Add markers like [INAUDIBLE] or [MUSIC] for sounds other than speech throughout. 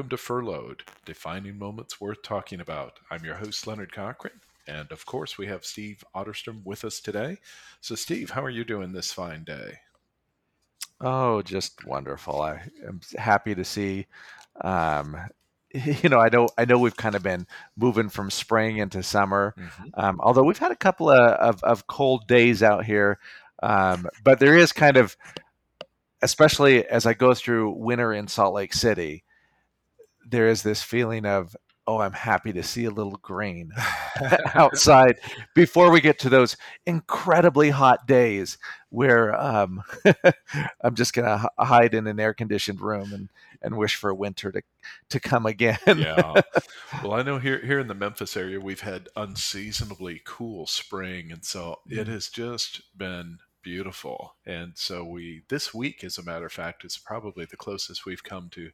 welcome to Furloughed, defining moments worth talking about. I'm your host, Leonard Cochran, and of course, we have Steve Otterstrom with us today. So, Steve, how are you doing this fine day? Oh, just wonderful. I am happy to see. Um, [LAUGHS] you know, I know, I know we've kind of been moving from spring into summer. Mm-hmm. Um, although we've had a couple of, of, of cold days out here, um, but there is kind of, especially as I go through winter in Salt Lake City, there is this feeling of oh, I'm happy to see a little green [LAUGHS] [LAUGHS] outside before we get to those incredibly hot days where um, [LAUGHS] I'm just going to h- hide in an air conditioned room and, and wish for winter to, to come again. yeah. Well, I know here, here in the Memphis area, we've had unseasonably cool spring. And so it has just been beautiful. And so we, this week, as a matter of fact, is probably the closest we've come to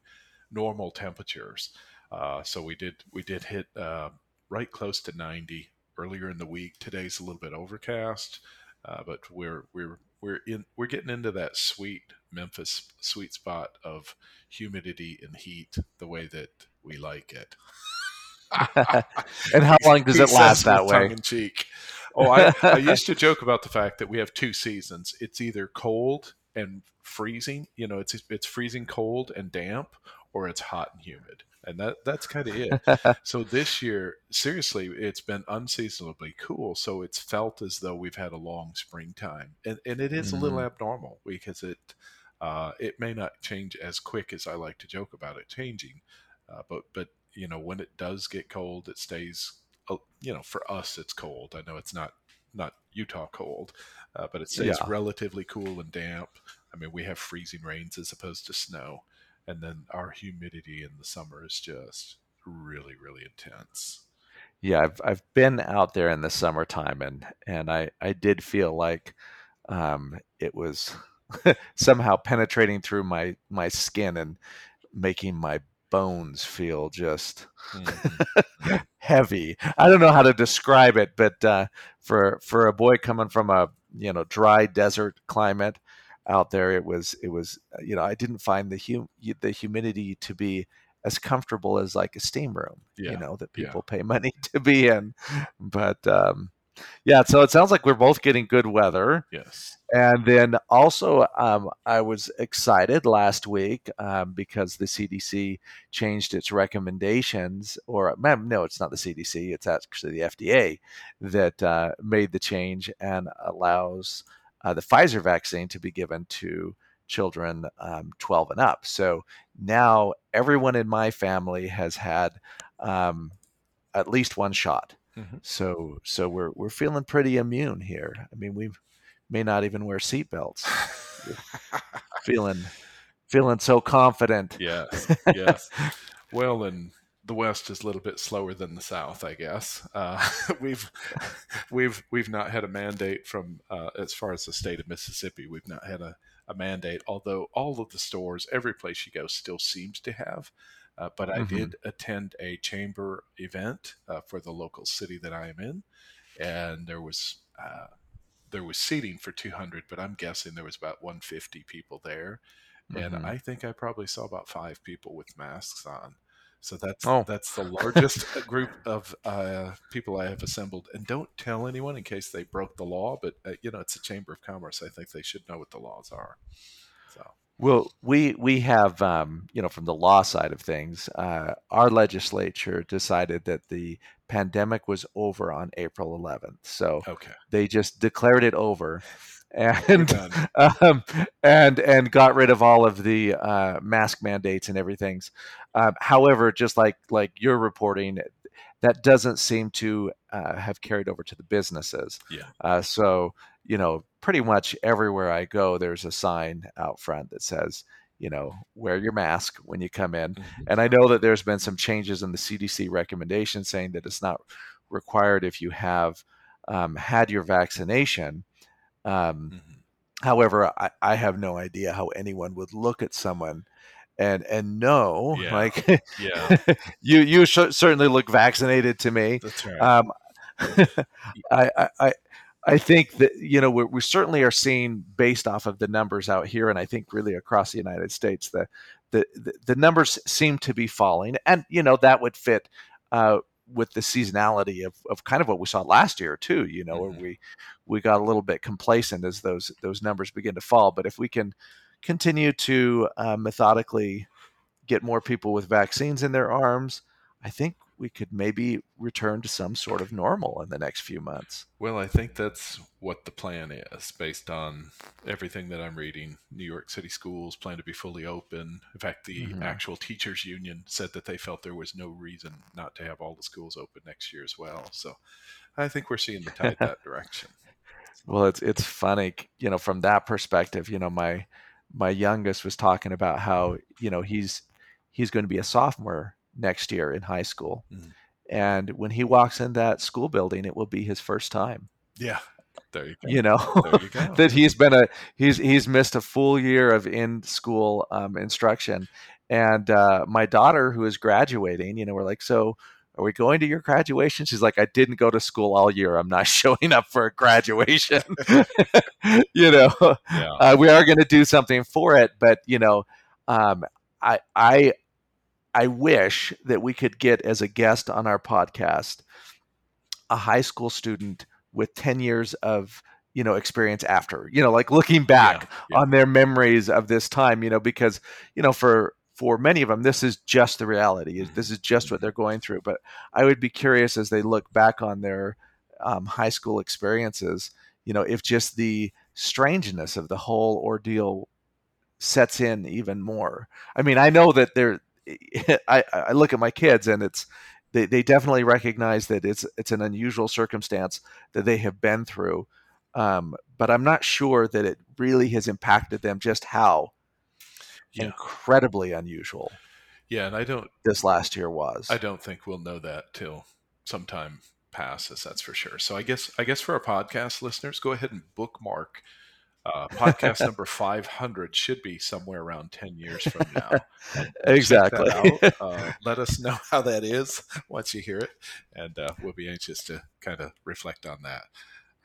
normal temperatures. Uh, so we did we did hit uh, right close to 90 earlier in the week. Today's a little bit overcast, uh, but we're we're we're in we're getting into that sweet Memphis sweet spot of humidity and heat the way that we like it. [LAUGHS] and how long does it last that way? Tongue in cheek. Oh, I, I used to joke about the fact that we have two seasons. It's either cold and freezing, you know, it's it's freezing cold and damp, or it's hot and humid and that that's kind of it. [LAUGHS] so this year, seriously, it's been unseasonably cool. So it's felt as though we've had a long springtime, and and it is mm. a little mm-hmm. abnormal because it uh, it may not change as quick as I like to joke about it changing, uh, but but you know when it does get cold, it stays. Uh, you know, for us, it's cold. I know it's not not Utah cold, uh, but it stays yeah. relatively cool and damp. I mean, we have freezing rains as opposed to snow and then our humidity in the summer is just really really intense yeah i've i've been out there in the summertime and and i i did feel like um it was [LAUGHS] somehow penetrating through my my skin and making my bones feel just mm-hmm. [LAUGHS] heavy i don't know how to describe it but uh for for a boy coming from a you know dry desert climate out there it was it was uh, you know i didn't find the hum the humidity to be as comfortable as like a steam room yeah. you know that people yeah. pay [LAUGHS] money to be in but um yeah so it sounds like we're both getting good weather yes and then also um, i was excited last week um, because the cdc changed its recommendations or no it's not the cdc it's actually the fda that uh, made the change and allows uh, the Pfizer vaccine to be given to children um, 12 and up. So now everyone in my family has had um, at least one shot. Mm-hmm. So so we're we're feeling pretty immune here. I mean, we may not even wear seatbelts. [LAUGHS] feeling feeling so confident. Yes, [LAUGHS] yes. well, and the West is a little bit slower than the South, I guess. Uh, [LAUGHS] we've we've we've not had a mandate from uh, as far as the state of Mississippi. We've not had a, a mandate, although all of the stores, every place you go, still seems to have. Uh, but I mm-hmm. did attend a chamber event uh, for the local city that I am in, and there was uh, there was seating for 200, but I'm guessing there was about 150 people there, mm-hmm. and I think I probably saw about five people with masks on. So that's oh. that's the [LAUGHS] largest group of uh, people I have assembled. And don't tell anyone in case they broke the law. But uh, you know, it's a chamber of commerce. I think they should know what the laws are. So. Well, we we have um, you know from the law side of things, uh, our legislature decided that the pandemic was over on April 11th. So okay. they just declared it over, and [LAUGHS] um, and and got rid of all of the uh, mask mandates and everything. Um, however, just like like you're reporting, that doesn't seem to uh, have carried over to the businesses. Yeah. Uh, so you know, pretty much everywhere I go, there's a sign out front that says, you know, wear your mask when you come in. Mm-hmm. And I know that there's been some changes in the CDC recommendation saying that it's not required if you have um, had your vaccination. Um, mm-hmm. However, I, I, have no idea how anyone would look at someone and and know yeah. like yeah [LAUGHS] you you sh- certainly look vaccinated to me. That's right. Um, [LAUGHS] I, I I think that you know we certainly are seeing based off of the numbers out here, and I think really across the United States, the the the numbers seem to be falling, and you know that would fit uh, with the seasonality of, of kind of what we saw last year too. You know, mm-hmm. where we we got a little bit complacent as those those numbers begin to fall. But if we can continue to uh, methodically get more people with vaccines in their arms, I think we could maybe return to some sort of normal in the next few months. Well, I think that's what the plan is based on everything that I'm reading. New York City schools plan to be fully open. In fact, the mm-hmm. actual teachers union said that they felt there was no reason not to have all the schools open next year as well. So I think we're seeing the tide that direction. [LAUGHS] Well, it's it's funny, you know, from that perspective, you know, my my youngest was talking about how, you know, he's he's going to be a sophomore next year in high school. Mm. And when he walks in that school building, it will be his first time. Yeah. There you go. You know you [LAUGHS] that he's been a he's he's missed a full year of in school um, instruction, and uh, my daughter who is graduating, you know, we're like, so are we going to your graduation? She's like, I didn't go to school all year. I'm not [LAUGHS] showing up for a graduation. [LAUGHS] you know, yeah. uh, we are going to do something for it, but you know, um, I I I wish that we could get as a guest on our podcast a high school student with 10 years of you know experience after you know like looking back yeah, yeah. on their memories of this time you know because you know for for many of them this is just the reality. This is just what they're going through. But i would be curious as they look back on their um, high school experiences you know if just the strangeness of the whole ordeal sets in even more. I mean i know that there [LAUGHS] I, I look at my kids and it's they, they definitely recognize that it's it's an unusual circumstance that they have been through. Um, but I'm not sure that it really has impacted them just how yeah. incredibly unusual. Yeah, and I don't this last year was. I don't think we'll know that till sometime passes, that's for sure. So I guess I guess for our podcast listeners, go ahead and bookmark uh, podcast number 500 should be somewhere around 10 years from now. [LAUGHS] exactly. [LAUGHS] Uh, let us know how that is once you hear it, and uh, we'll be anxious to kind of reflect on that.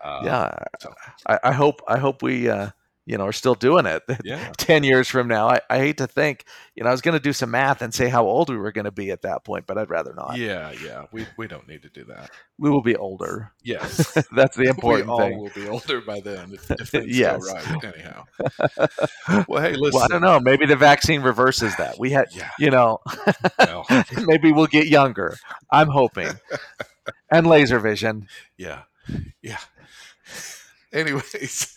Uh, yeah, so. I, I, hope I hope we uh, you know, are still doing it [LAUGHS] yeah. 10 years from now. I, I hate to think, you know, I was going to do some math and say how old we were going to be at that point, but I'd rather not. Yeah, yeah. We, we don't need to do that. We will be older. Yes. [LAUGHS] That's the [LAUGHS] important we thing. all will be older by then if, if yes. right. Anyhow. well, hey, listen. Well, I don't know. Maybe the vaccine reverses that. We had, yeah. you know, well. maybe we'll get younger. I'm hoping. and laser vision. Yeah. Yeah. [LAUGHS] Anyways,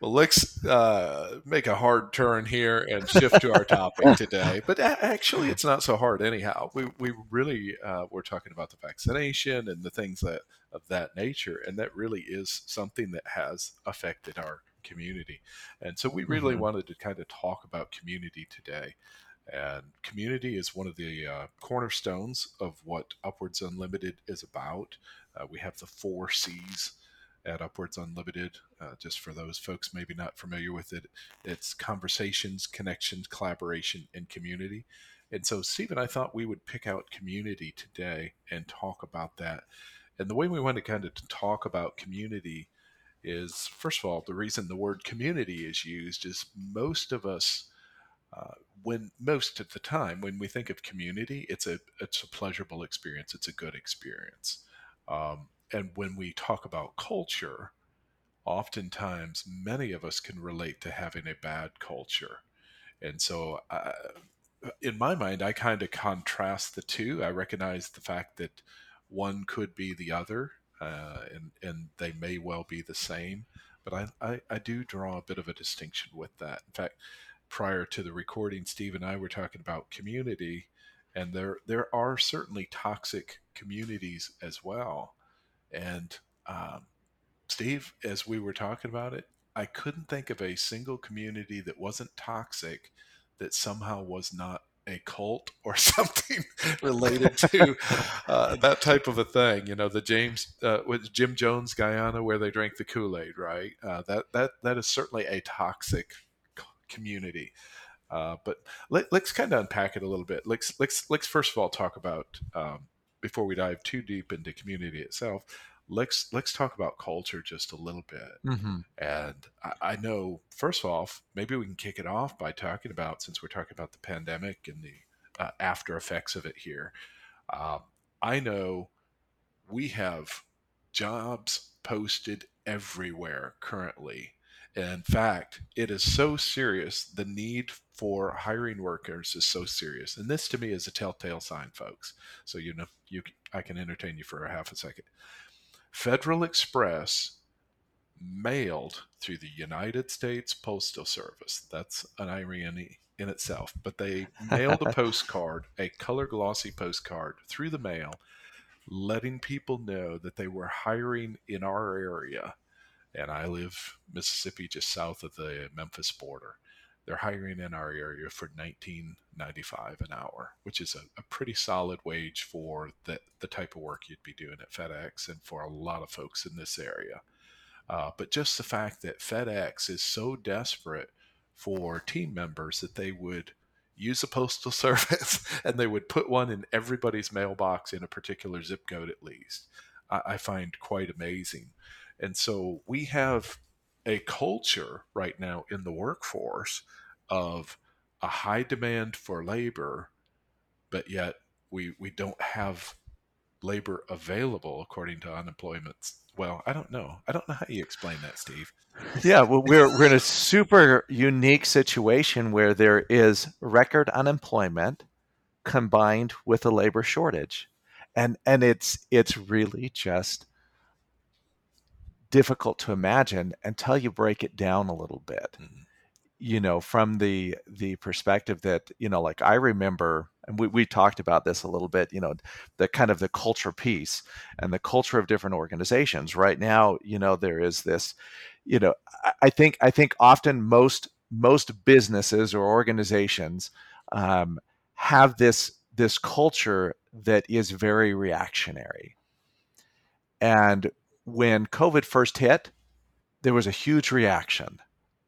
well, let's uh, make a hard turn here and shift to our topic [LAUGHS] today. But actually, it's not so hard anyhow. We we really uh, we're talking about the vaccination and the things that of that nature, and that really is something that has affected our community. And so we really mm-hmm. wanted to kind of talk about community today. And community is one of the uh, cornerstones of what UpWords Unlimited is about. Uh, we have the four C's at UpWords Unlimited. Uh, just for those folks maybe not familiar with it, it's conversations, connections, collaboration, and community. And so, Stephen, I thought we would pick out community today and talk about that. And the way we want to kind of talk about community is, first of all, the reason the word community is used is most of us, uh, when most of the time when we think of community, it's a it's a pleasurable experience. It's a good experience. Um, and when we talk about culture, oftentimes many of us can relate to having a bad culture. And so, uh, in my mind, I kind of contrast the two. I recognize the fact that one could be the other, uh, and, and they may well be the same. But I, I, I do draw a bit of a distinction with that. In fact, prior to the recording, Steve and I were talking about community, and there there are certainly toxic communities as well. And um, Steve, as we were talking about it, I couldn't think of a single community that wasn't toxic that somehow was not a cult [LAUGHS] or something related to uh, that type of a thing. You know, the James uh, with Jim Jones Guyana, where they drank the Kool Aid, right? Uh, that that that is certainly a toxic community. Uh, but let, us kind of unpack it a little bit. Let's let's let's first of all talk about um, before we dive too deep into community itself, let's let's talk about culture just a little bit. Mm-hmm. And I, I, know, first off, maybe we can kick it off by talking about since we're talking about the pandemic and the uh, after effects of it here. Uh, I know we have jobs posted everywhere currently. In fact, it is so serious. The need for hiring workers is so serious, and this to me is a telltale sign, folks. So you know, you I can entertain you for a half a second. Federal Express mailed through the United States Postal Service. That's an irony in itself, but they mailed a [LAUGHS] postcard, a color glossy postcard through the mail, letting people know that they were hiring in our area. And I live Mississippi just south of the Memphis border. They're hiring in our area for 19.95 an hour, which is a, a pretty solid wage for the, the type of work you'd be doing at FedEx and for a lot of folks in this area. Uh, but just the fact that FedEx is so desperate for team members that they would use a postal [LAUGHS] service and they would put one in everybody's mailbox in a particular zip code at least, I, I find quite amazing. And so we have a culture right now in the workforce of a high demand for labor, but yet we we don't have labor available according to unemployment. Well, I don't know. I don't know how you explain that, Steve. Yeah, well, we're we're in a super unique situation where there is record unemployment combined with a labor shortage, and and it's it's really just difficult to imagine until you break it down a little bit. Mm-hmm. You know from the the perspective that you know like i remember and we, we talked about this a little bit you know the kind of the culture piece and the culture of different organizations. Right now you know there is this you know i think i think often most most businesses or organizations um, have this this culture that is very reactionary. And when covid first hit there was a huge reaction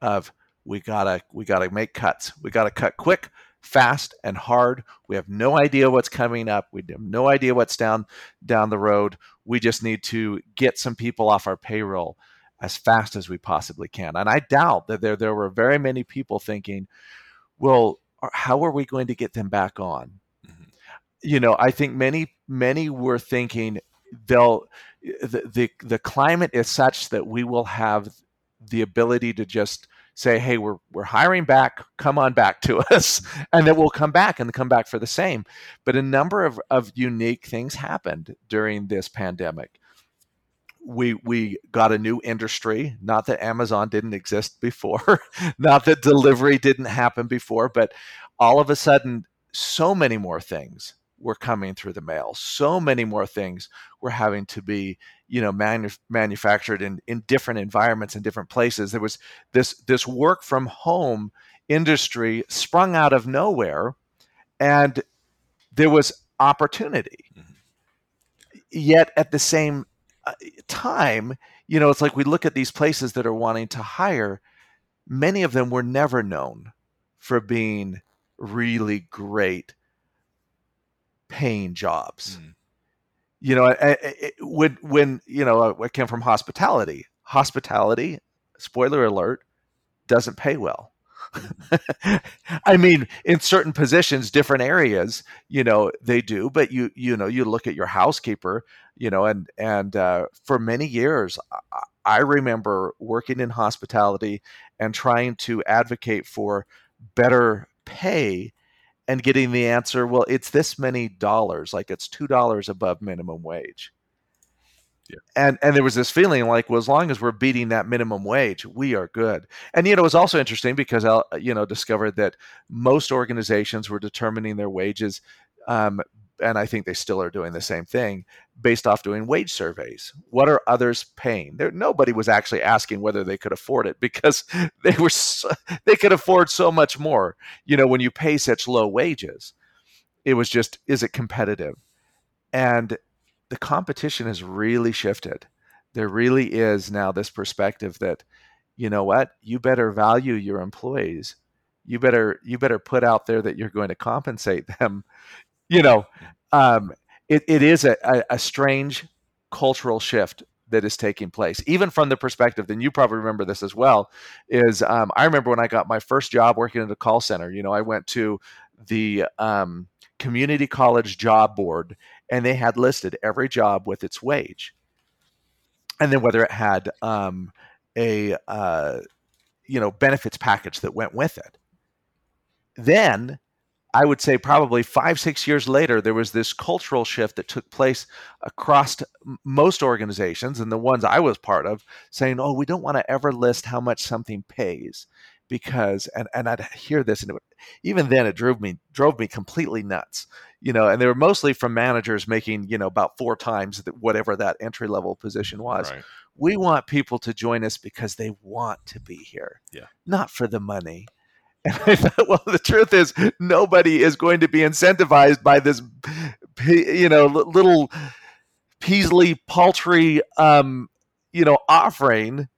of we gotta we gotta make cuts. We gotta cut quick, fast, and hard. We have no idea what's coming up. We have no idea what's down down the road. We just need to get some people off our payroll as fast as we possibly can. And I doubt that there there were very many people thinking, well, how are we going to get them back on? Mm-hmm. You know, I think many many were thinking they'll the, the climate is such that we will have the ability to just say, hey, we're we're hiring back, come on back to [LAUGHS] us, and then we'll come back and come back for the same. But a number of, of unique things happened during this pandemic. We we got a new industry, not that Amazon didn't exist before, [LAUGHS] not that delivery didn't happen before, but all of a sudden so many more things were coming through the mail. So many more things were having to be, you know, manu- manufactured in, in different environments and different places. There was this this work from home industry sprung out of nowhere, and there was opportunity. Mm-hmm. Yet at the same uh, time, you know, it's like we look at these places that are wanting to hire. Many of them were never known for being really great paying jobs. Mm. You know, when when you know I came from hospitality. Hospitality, spoiler alert, doesn't pay well. [LAUGHS] I mean, in certain positions, different areas, you know, they do. But you, you know, you look at your housekeeper, you know, and and uh, for many years, I remember working in hospitality and trying to advocate for better pay and getting the answer, well, it's this many dollars, like it's two dollars above minimum wage. Yeah. And and there was this feeling like, well, as long as we're beating that minimum wage, we are good. And you know, it was also interesting because I you know discovered that most organizations were determining their wages um, and I think they still are doing the same thing based off doing wage surveys. What are others paying? There, nobody was actually asking whether they could afford it because [LAUGHS] they were so, they could afford so much more. You know, when you pay such low wages, it was just is it competitive? And the competition has really shifted. There really is now this perspective that you know what, you better value your employees you better you better put out there that you're going to compensate [LAUGHS] them you know, um, it, it is a, a, a strange cultural shift that is taking place, even from the perspective, and you probably remember this as well, is um, I remember when I got my first job working at a call center, you know, I went to the um, community college job board and they had listed every job with its wage. And then whether it had um, a, uh, you know, benefits package that went with it. Then I would say probably five, six years later, there was this cultural shift that took place across most organizations and the ones I was part of saying, oh, we don't want to ever list how much something pays because, and, and I'd hear this and it, even then it drove me, drove me completely nuts, you know, and they were mostly from managers making, you know, about four times whatever that entry level position was. Right. We want people to join us because they want to be here, yeah. not for the money and I thought, well, the truth is, nobody is going to be incentivized by this, you know, little Peaslee paltry, um, you know, offering.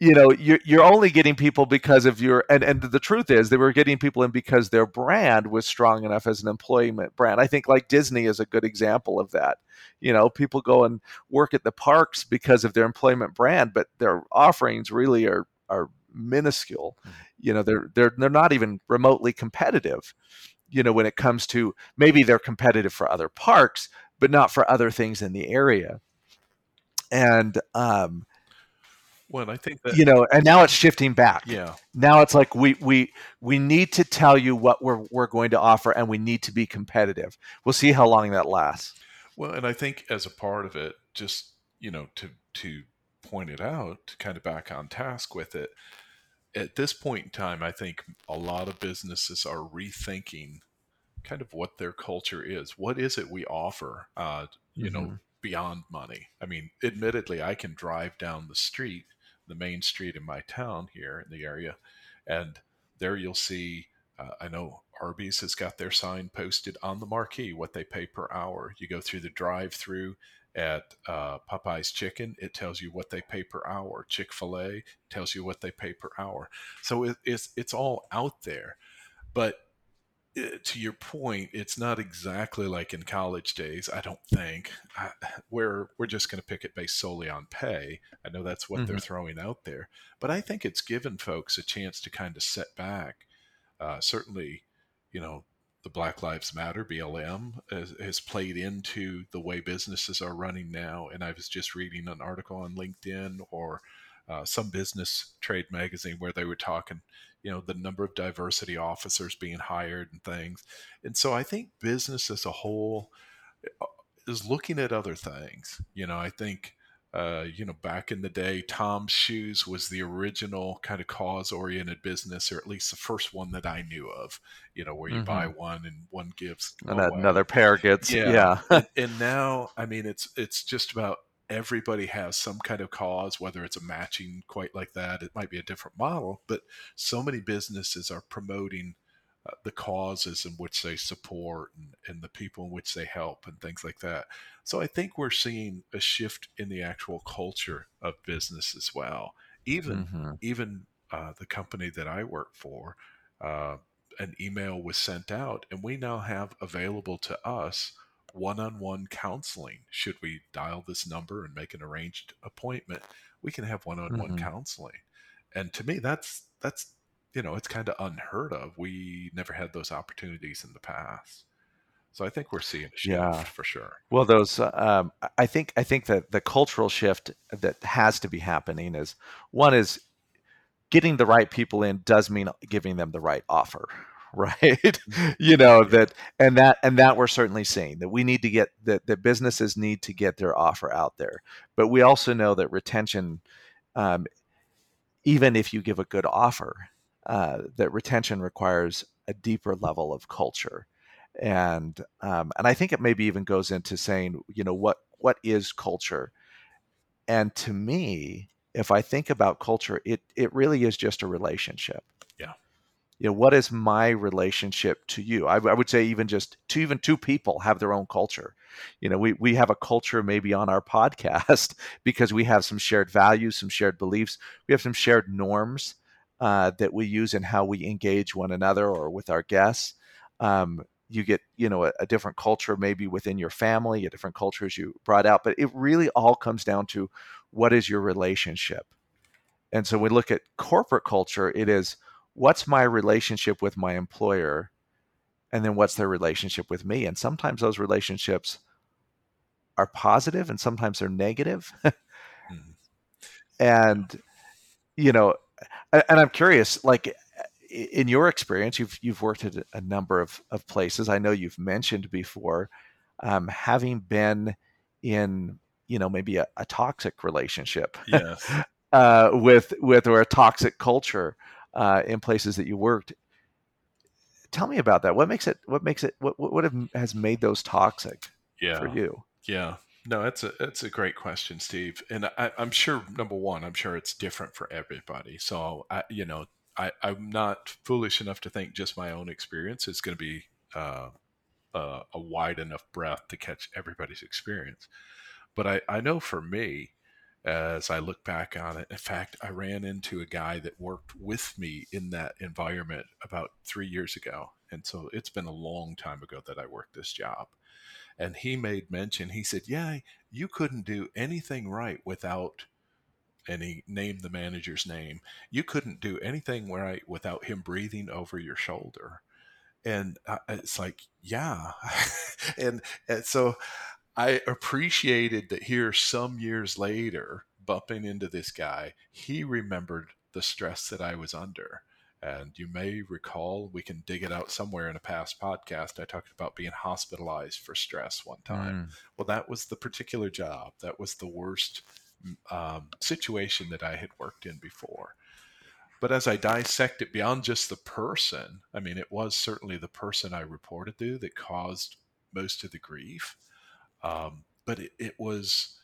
You know, you're you're only getting people because of your and and the truth is, they were getting people in because their brand was strong enough as an employment brand. I think like Disney is a good example of that. You know, people go and work at the parks because of their employment brand, but their offerings really are are minuscule. Mm-hmm you know they're they're they're not even remotely competitive you know when it comes to maybe they're competitive for other parks but not for other things in the area. And um well i think that you know and now it's shifting back. Yeah. Now it's like we we we need to tell you what we're we're going to offer and we need to be competitive. We'll see how long that lasts. Well and i think as a part of it just you know to to point it out to kind of back on task with it at this point in time, I think a lot of businesses are rethinking kind of what their culture is. What is it we offer, uh, you mm-hmm. know, beyond money? I mean, admittedly, I can drive down the street, the main street in my town here in the area, and there you'll see, uh, I know Arby's has got their sign posted on the marquee, what they pay per hour. You go through the drive through at uh, Popeye's Chicken, it tells you what they pay per hour. Chick Fil A tells you what they pay per hour. So it, it's it's all out there, but uh, to your point, it's not exactly like in college days. I don't think I, we're we're just going to pick it based solely on pay. I know that's what mm-hmm. they're throwing out there, but I think it's given folks a chance to kind of set back. Uh, certainly, you know, the Black Lives Matter BLM has, has, played into the way businesses are running now. And I was just reading an article on LinkedIn or uh, some business trade magazine where they were talking, you know, the number of diversity officers being hired and things. And so I think business as a whole uh, is looking at other things. You know, I think uh, you know, back in the day, Tom's Shoes was the original kind of cause oriented business, or at least the first one that I knew of, you know, where you mm-hmm. buy one and one gives and away. another pair gets, yeah. yeah. [LAUGHS] and, and now, I mean, it's, it's just about everybody has some kind of cause, whether it's a matching quite like that, it might be a different model, but so many businesses are promoting uh, the causes in which they support and, and the people in which they help and things like that. So I think we're seeing a shift in the actual culture of business as well. Even mm-hmm. even uh, the company that I work for, uh, an email was sent out, and we now have available to us one-on-one counseling. Should we dial this number and make an arranged appointment, we can have one-on-one mm-hmm. counseling. And to me, that's that's you know, it's kind of unheard of. We never had those opportunities in the past. So I think we're seeing a shift yeah. for sure. Well, those um, I think I think that the cultural shift that has to be happening is one is getting the right people in does mean giving them the right offer, [LAUGHS] right? Mm-hmm. you know that and that and that we're certainly seeing that we need to get that that businesses need to get their offer out there, but we also know that retention. Um, even if you give a good offer, uh, that retention requires a deeper level of culture. And um, and I think it maybe even goes into saying you know what what is culture? And to me if I think about culture it it really is just a relationship. Yeah. You know what is my relationship to you? I, I would say even just two even two people have their own culture. You know we we have a culture maybe on our [LAUGHS] podcast because we have some shared values some shared beliefs. We have some shared norms uh, that we use in how we engage one another or with our guests. Um, you get you know a, a, different culture maybe within your family, a different culture as you brought out, but it really all comes down to what is your relationship? And so we look at corporate culture, it is what's my relationship with my employer? And then what's their relationship with me? And sometimes those relationships are positive and sometimes they're negative. [LAUGHS] mm-hmm. And, you know, and I'm curious, like in your experience, you've you've worked at a number of, of places. I know you've mentioned before, um, having been in, you know, maybe a, a toxic relationship. Yes. [LAUGHS] uh, with with or a toxic culture uh, in places that you worked. Tell me about that. What makes it? What makes it? What what have, has made those toxic yeah. for you? Yeah. No, that's a that's a great question, Steve. And I, am sure number one, I'm sure it's different for everybody. So I, you know, I, I'm not foolish enough to think just my own experience is going to be uh, uh, a wide enough breadth to catch everybody's experience. But I, I know for me, as I look back on it. In fact, I ran into a guy that worked with me in that environment about three years ago. And so it's been a long time ago that I worked this job. And he made mention, he said, Yeah, you couldn't do anything right without, and he named the manager's name. You couldn't do anything right without him breathing over your shoulder. And uh, it's like, yeah. [LAUGHS] and, and so I appreciated that here some years later, bumping into this guy, he remembered the stress that I was under. And you may recall, we can dig it out somewhere in a past podcast. I talked about being hospitalized for stress one time. Mm. Well, that was the particular job. That was the worst um, situation that I had worked in before. But as I dissect it beyond just the person, I mean, it was certainly the person I reported to that caused most of the grief. Um, but it, it was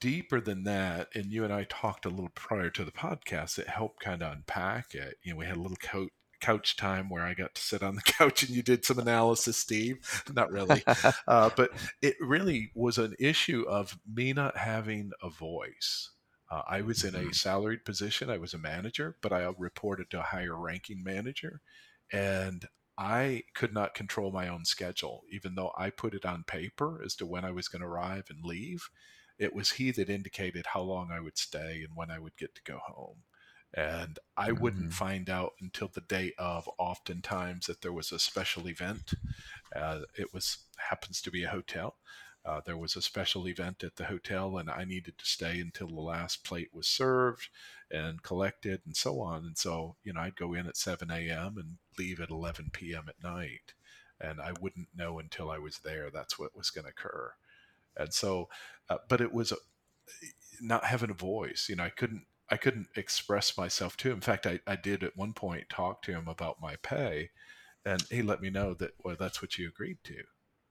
deeper than that. And you and I talked a little prior to the podcast it helped kind of unpack it. You know, we had a little coat couch time where I got to sit on the [LAUGHS] couch and you did some analysis, Steve. Not really, [LAUGHS] uh, but it really was an issue of me not having a voice. Uh, I was in a mm-hmm. salaried position. I was a manager, but I reported to a higher ranking manager, and I could not control my own schedule, even though I put it on paper as to when I was going to arrive and leave. It was he that indicated how long I would stay and when I would get to go home. And I mm-hmm. wouldn't find out until the day of, oftentimes, that there was a special event. Uh, it was happens to be a hotel. Uh, there was a special event at the hotel, and I needed to stay until the last plate was served and collected and so on. And so, you know, I'd go in at 7 a.m. and leave at 11 p.m. at night. And I wouldn't know until I was there that's what was going to occur. And so, uh, but it was not having a voice. You know, I couldn't I couldn't express myself to him. In fact, I, I did at one point talk to him about my pay, and he let me know that well, that's what you agreed to.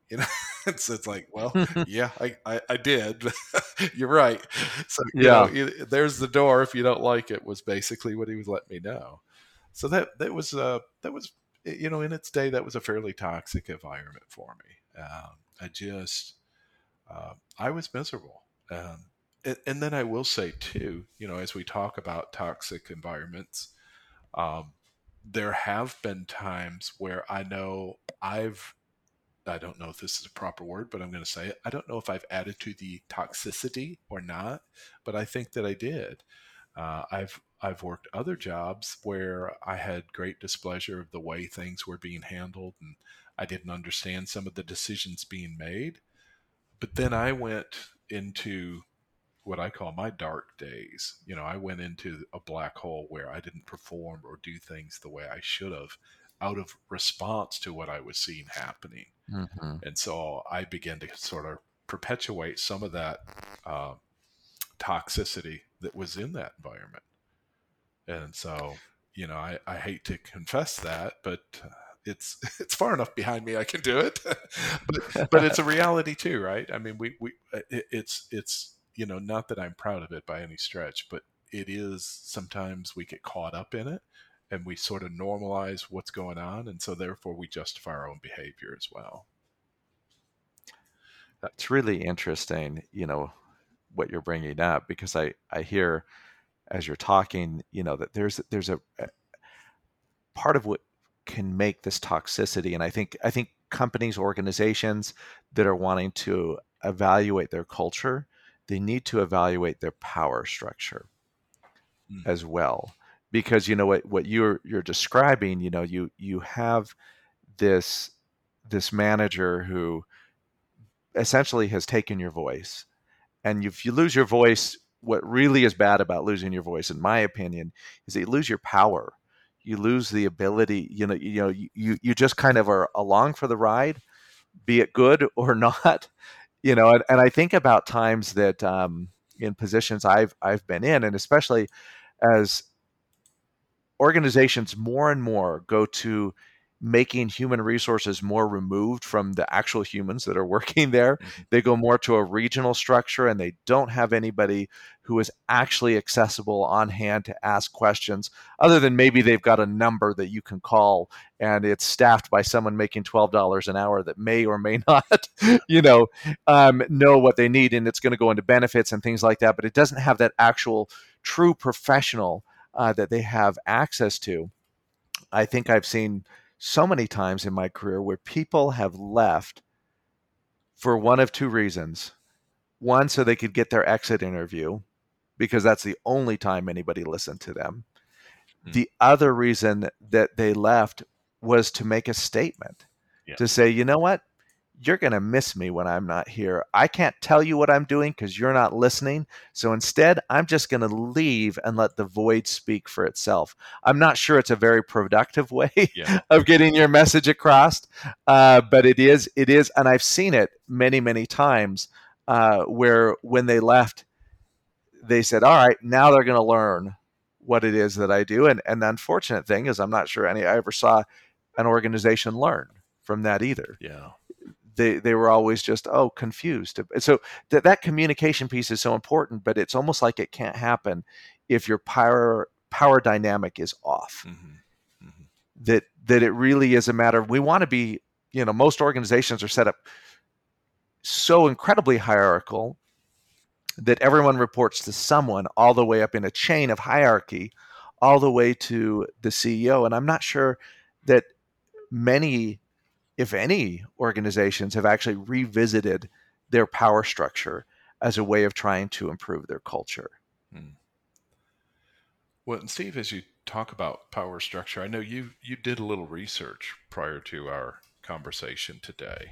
You know, [LAUGHS] so it's like, well, [LAUGHS] yeah, I, I, I did. [LAUGHS] You're right. So yeah, know, there's the door. If you don't like it, was basically what he was letting me know. So that that was uh that was you know in its day that was a fairly toxic environment for me. Um, I just uh, I was miserable. Um, and, and, then I will say too, you know, as we talk about toxic environments, um, there have been times where I know I've I don't know if this is a proper word, but I'm going to say it. I don't know if I've added to the toxicity or not, but I think that I did. Uh, I've I've worked other jobs where I had great displeasure of the way things were being handled, and I didn't understand some of the decisions being made. But then I went into what I call my dark days. You know, I went into a black hole where I didn't perform or do things the way I should have out of response to what I was seeing happening. Mm-hmm. And so I began to sort of perpetuate some of that uh, toxicity that was in that environment. And so, you know, I, I hate to confess that, but uh, it's [LAUGHS] it's far enough behind me I can do it. [LAUGHS] but [LAUGHS] but it's a reality too, right? I mean, we we uh, it's it's you know not that I'm proud of it by any stretch, but it is sometimes we get caught up in it and we sort of normalize what's going on and so therefore we justify our own behavior as well that's really interesting you know what you're bringing up because i i hear as you're talking you know that there's there's a, a part of what can make this toxicity and i think i think companies organizations that are wanting to evaluate their culture they need to evaluate their power structure mm. as well because you know what what you're you're describing you know you you have this this manager who essentially has taken your voice and if you lose your voice what really is bad about losing your voice in my opinion is that you lose your power you lose the ability you know you know you you just kind of are along for the ride be it good [LAUGHS] or not you know and, and i think about times that um, in positions i've i've been in and especially as organizations more and more go to making human resources more removed from the actual humans that are [LAUGHS] working there. Mm-hmm. They go more to a regional structure and they don't have anybody who is actually accessible on hand to ask questions, other than maybe they've got a number that you can call and it's staffed by someone making $12 an hour that may or may [LAUGHS] not, you know, um, know what they need and it's going to go into benefits and things like that. But it doesn't have that actual true professional uh, that they have access to. I think I've seen so many times in my career where people have left for one of two reasons. One, so they could get their exit interview, because that's the only time anybody listened to them. Mm. The other reason that they left was to make a statement yeah. to say, you know what? You're going to miss me when I'm not here. I can't tell you what I'm doing because you're not listening. So instead, I'm just going to leave and let the void speak for itself. I'm not sure it's a very productive [LAUGHS] way yeah. of getting your message across, uh, but it is. It is, and I've seen it many, many times uh, where when they left, they said, "All right, now they're going to learn what it is that I do." And and the unfortunate thing is, I'm not sure any I ever saw an organization learn from that either. Yeah they they were always just oh confused so that that communication piece is so important but it's almost like it can't happen if your power power dynamic is off mm-hmm. Mm-hmm. that that it really is a matter of we want to be you know most organizations are set up so incredibly hierarchical that everyone reports to someone all the way up in a chain of hierarchy all the way to the CEO and I'm not sure that many if any organizations have actually revisited their power structure as a way of trying to improve their culture. Hmm. Well, and Steve, as you talk about power structure, I know you you did a little research prior to our conversation today,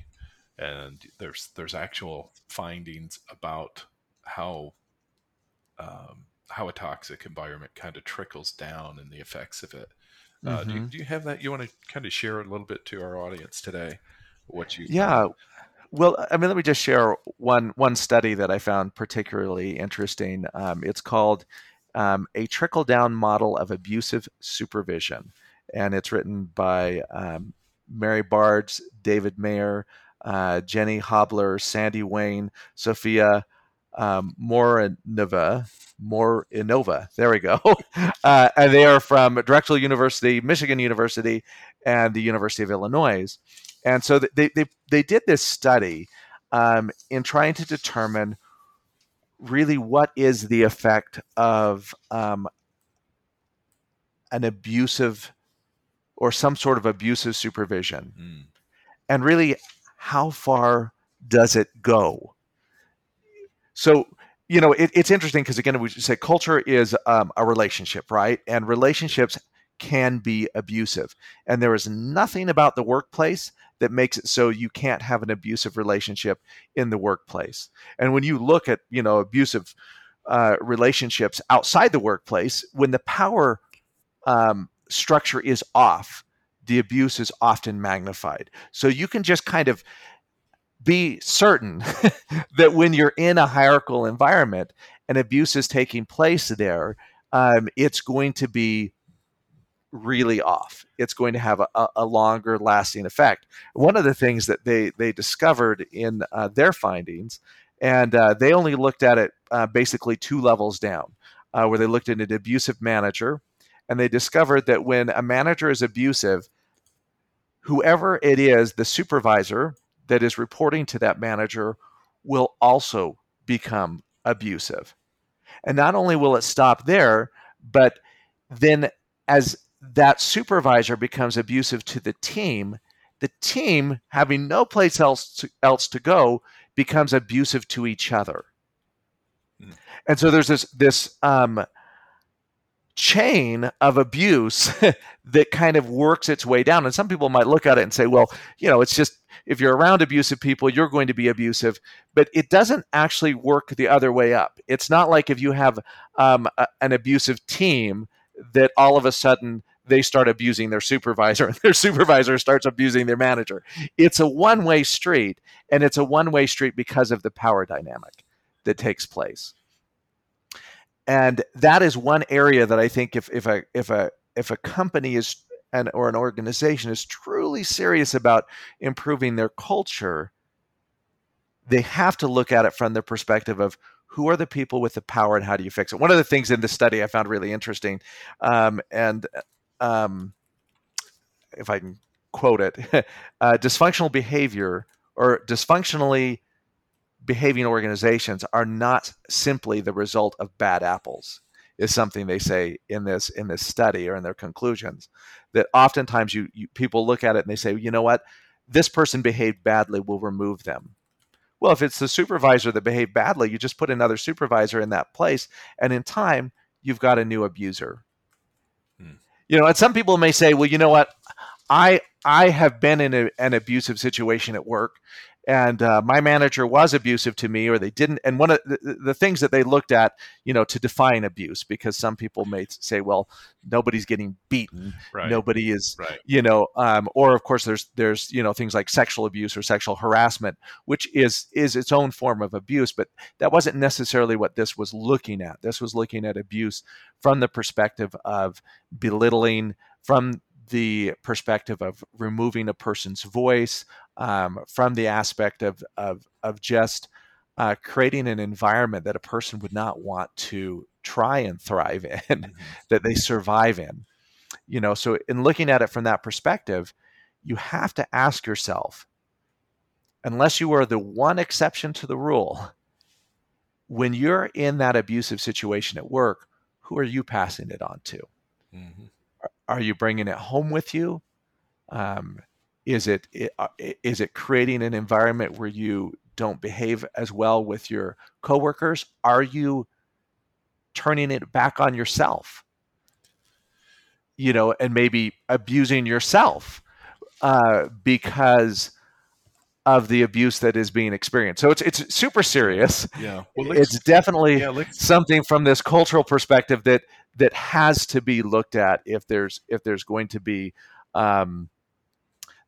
and there's there's actual findings about how um, how a toxic environment kind of trickles down and the effects of it. Uh, mm-hmm. do, you, mm-hmm. do, you, have that you want to kind of share a little bit to our audience today? What you yeah. Well, I mean, let me just share one one study that I found particularly interesting. Um, it's called um, "A Trickle Down Model of Abusive Supervision," and it's written by um, Mary Bardes, David Mayer, uh, Jenny Hoobler, Sandy Wayne, Sophia um, Marinova, More Innova. There we go. [LAUGHS] Uh, and they are from Drexel University, Michigan University, and the University of Illinois. And so they they they did this study um, in trying to determine really what is the effect of um, an abusive or some sort of abusive supervision, mm. and really how far does it go? So you know, it, it's interesting because again, we say culture is um, a relationship, right? And relationships can be abusive, and there is nothing about the workplace that makes it so you can't have an abusive relationship in the workplace. And when you look at you know abusive uh, relationships outside the workplace, when the power um, structure is off, the abuse is often magnified. So you can just kind of be certain [LAUGHS] that when you're in a hierarchical environment and abuse is taking place there, um, it's going to be really off. It's going to have a, a, longer lasting effect. One of the things that they, they discovered in uh, their findings, and uh, they only looked at it uh, basically two levels down, uh, where they looked at an abusive manager, and they discovered that when a manager is abusive, whoever it is, the supervisor that is reporting to that manager will also become abusive. And not only will it stop there, but then as that supervisor becomes abusive to the team, the team, having no place else to, else to go, becomes abusive to each other. Mm. And so there's this this um, chain of abuse [LAUGHS] that kind of works its way down. And some people might look at it and say, well, you know, it's just if you're around abusive people, you're going to be abusive. But it doesn't actually work the other way up. It's not like if you have um, a, an abusive team that all of a sudden they start abusing their supervisor and [LAUGHS] their supervisor starts abusing their manager. It's a one way street, and it's a one way street because of the power dynamic that takes place and that is one area that I think if if a if a if a company is and or an organization is truly serious about improving their culture, they have to look at it from the perspective of who are the people with the power and how do you fix it. One of the things in the study I found really interesting, um, and um, if I can quote it, [LAUGHS] uh, dysfunctional behavior or dysfunctionally behaving organizations are not simply the result of bad apples is something they say in this in this study or in their conclusions that oftentimes you, you people look at it and they say you know what? This person behaved badly. We'll remove them. Well if it's the supervisor that behaved badly you just put another supervisor in that place and in time you've got a new abuser. Hmm. you know and some people may say well you know what? I i have been in a, an abusive situation at work and uh, my manager was abusive to me or they didn't and one of the, the, things that they looked at you know to define abuse because some people may say well nobody's getting beaten right. nobody is right. you know um, or of course there's there's you know things like sexual abuse or sexual harassment which is is its own form of abuse but that wasn't necessarily what this was looking at this was looking at abuse from the perspective of belittling from the perspective of removing a person's voice, um, from the aspect of of of just uh, creating an environment that a person would not want to try and thrive [LAUGHS] in, mm-hmm. that they survive in. You know, so in looking at it from that perspective, you have to ask yourself, unless you are the one exception to the rule, when you're in that abusive situation at work, who are you passing it on to? Mm-hmm. Are you bringing it home with you? Um, is it uh, it creating an environment where you don't behave as well with your coworkers? Are you turning it back on yourself? You know, and maybe abusing yourself uh, because of the abuse that is being experienced. So it's it's super serious. Yeah, well, it's definitely yeah, something from this cultural perspective that that has to be looked at if there's if there's going to be um,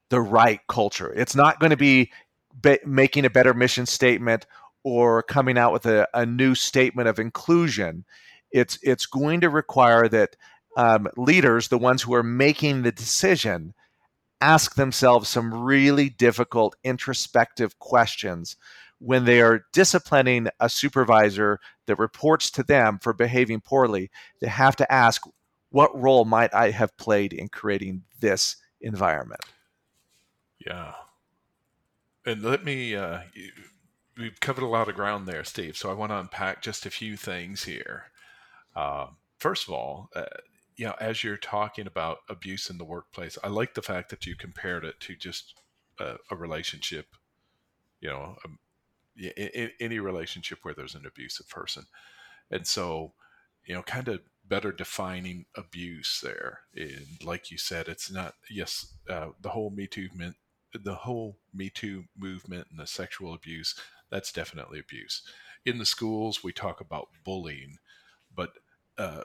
the right culture. It's not going to be, be making a better mission statement or coming out with a, a, new statement of inclusion. It's it's going to require that um, leaders, the ones who are making the decision, ask themselves some really difficult introspective questions when they are disciplining a supervisor that reports to them for behaving poorly. They have to ask, what role might I have played in creating this environment? Yeah. And let me, uh, we've covered a lot of ground there, Steve. So I want to unpack just a few things here. Uh, first of all, uh, you know, as you're talking about abuse in the workplace, I like the fact that you compared it to just a, a relationship, you know, um, any relationship where there's an abusive person. And so, you know, kind of better defining abuse there. And like you said, it's not, yes, uh, the whole Me Too the whole Me Too movement and the sexual abuse, that's definitely abuse. In the schools, we talk about bullying, but uh,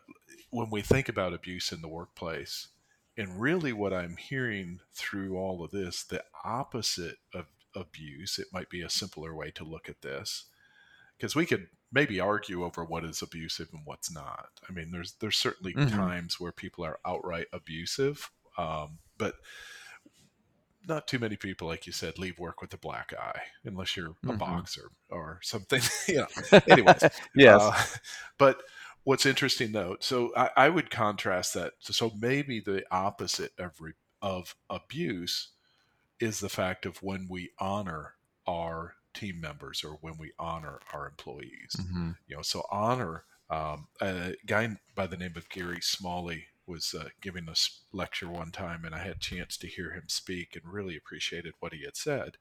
when we think about abuse in the workplace, and really what I'm hearing through all of this, the opposite of abuse, it might be a simpler way to look at this, because we could maybe argue over what is abusive and what's not. I mean, there's there's certainly mm-hmm. times where people are outright abusive, um, but not too many people, like you said, leave work with a black eye, unless you're a mm-hmm. boxer or something. [LAUGHS] you know. [LAUGHS] Anyways, yes. Uh, [LAUGHS] but what's interesting though, so I, I, would contrast that. So maybe the opposite of re, of abuse is the fact of when we honor our team members or when we honor our employees. Mm-hmm. You know, so honor. Um, a guy by the name of Gary Smalley was uh, giving us lecture one time, and I had a chance to hear him speak and really appreciated what he had said.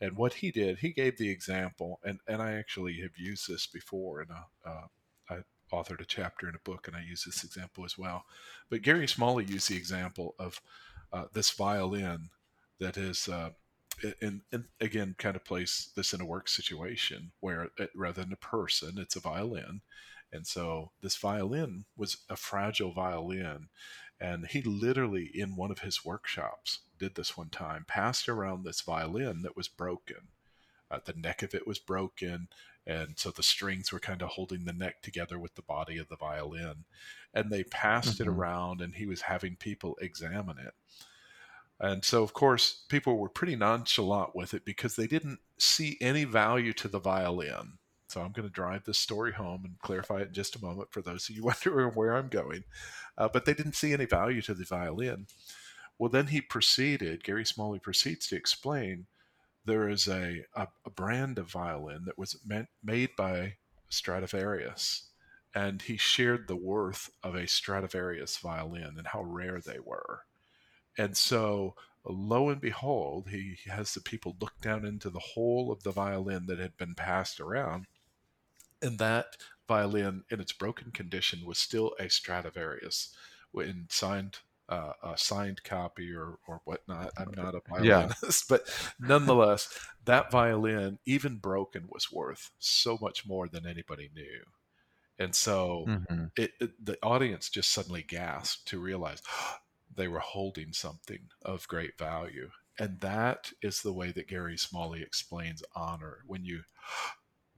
And what he did, he gave the example, and, and I actually have used this before in a, uh, I authored a chapter in a book, and I use this example as well. But Gary Smalley used the example of uh, this violin that is, uh, and, and, again, kind of place this in a work situation where it, uh, rather than a person, it's a violin. And so this violin was a fragile violin. And he literally, in one of his workshops, did this one time, passed around this violin that was broken. Uh, the neck of it was broken. And so the strings were kind of holding the neck together with the body of the violin. And they passed mm-hmm. it around, and he was having people examine it. And so, of course, people were pretty nonchalant with it because they didn't see any value to the violin. So I'm going to drive this story home and clarify it in just a moment for those of you [LAUGHS] wondering where I'm going. Uh, but they didn't see any value to the violin. Well, then he proceeded, Gary Smalley proceeds to explain there is a, a, a brand of violin that was meant, made by Stradivarius. And he shared the worth of a Stradivarius violin and how rare they were. And so, lo and behold, he has the people look down into the whole of the violin that had been passed around. And that violin, in its broken condition, was still a Stradivarius in signed uh, a signed copy or or whatnot. I'm not a violinist, yeah. [LAUGHS] but nonetheless, that violin, even broken, was worth so much more than anybody knew. And so mm-hmm. it, it, the audience just suddenly gasped to realize oh, [GASPS] they were holding something of great value. And that is the way that Gary Smalley explains honor when you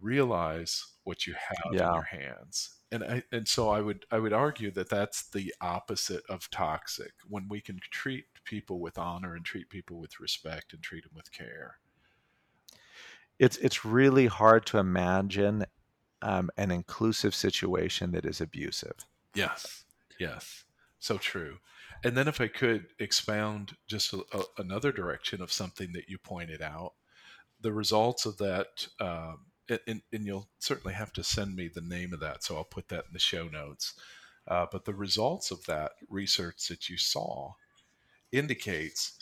realize what you have yeah. in your hands and I, and so I would I would argue that that's the opposite of toxic when we can treat people with honor and treat people with respect and treat them with care. It's it's really hard to imagine um, an inclusive situation that is abusive. Yes, yes, so true. And then if I could expound just a, a, another direction of something that you pointed out, the results of that um, and, and, you'll certainly have to send me the name of that, so I'll put that in the show notes. Uh, but the results of that research that you saw indicates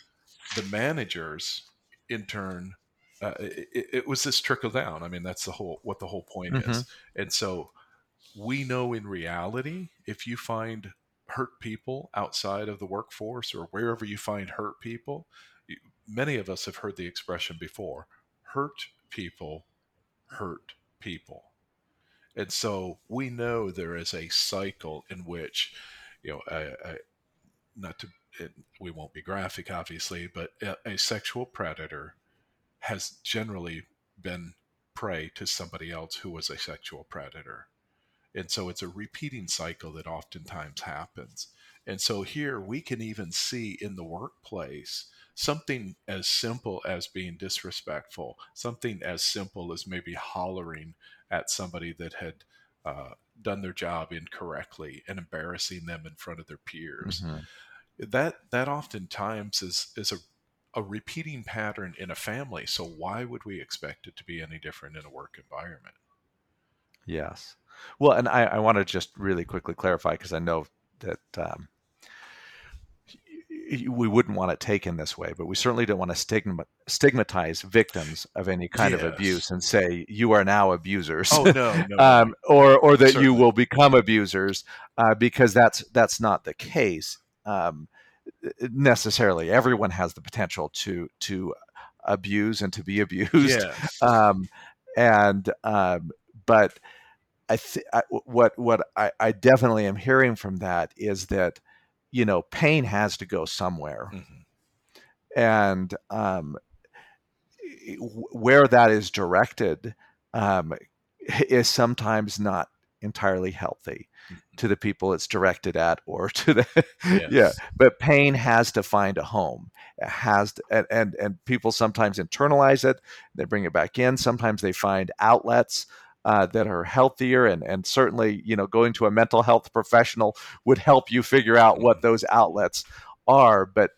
the managers, in turn, uh, it, it, was this trickle down. I mean, that's the whole what the whole point mm-hmm. is. And so we know in reality, if you find hurt people outside of the workforce or wherever you find hurt people, many of us have heard the expression before: hurt people hurt people. And so we know there is a cycle in which, you know, a, not to, it, we won't be graphic, obviously, but a, a sexual predator has generally been prey to somebody else who was a sexual predator. And so it's a repeating cycle that oftentimes happens. And so here we can even see in the workplace something as simple as being disrespectful, something as simple as maybe hollering at somebody that had uh, done their job incorrectly and embarrassing them in front of their peers. Mm-hmm. That that oftentimes is is a a repeating pattern in a family. So why would we expect it to be any different in a work environment? Yes. Well, and I, I want to just really quickly clarify because I know that um, we wouldn't want it taken this way, but we certainly don't want to stigma, stigmatize victims of any kind yes. of abuse and say you are now abusers. Oh no, no, [LAUGHS] um, or or that certainly. you will become abusers uh, because that's that's not the case um, necessarily. Everyone has the potential to to abuse and to be abused. Yes. [LAUGHS] Um, and um, but I, th- I what what I, I definitely am hearing from that is that you know, pain has to go somewhere. Mm-hmm. And um, where that is directed um, is sometimes not entirely healthy mm-hmm. to the people it's directed at or [LAUGHS] to the yes. yeah but pain has to find a home it has to, and, and and people sometimes internalize it they bring it back in sometimes they find outlets uh, that are healthier and and certainly you know going to a mental health professional would help you figure out what mm-hmm. those outlets are but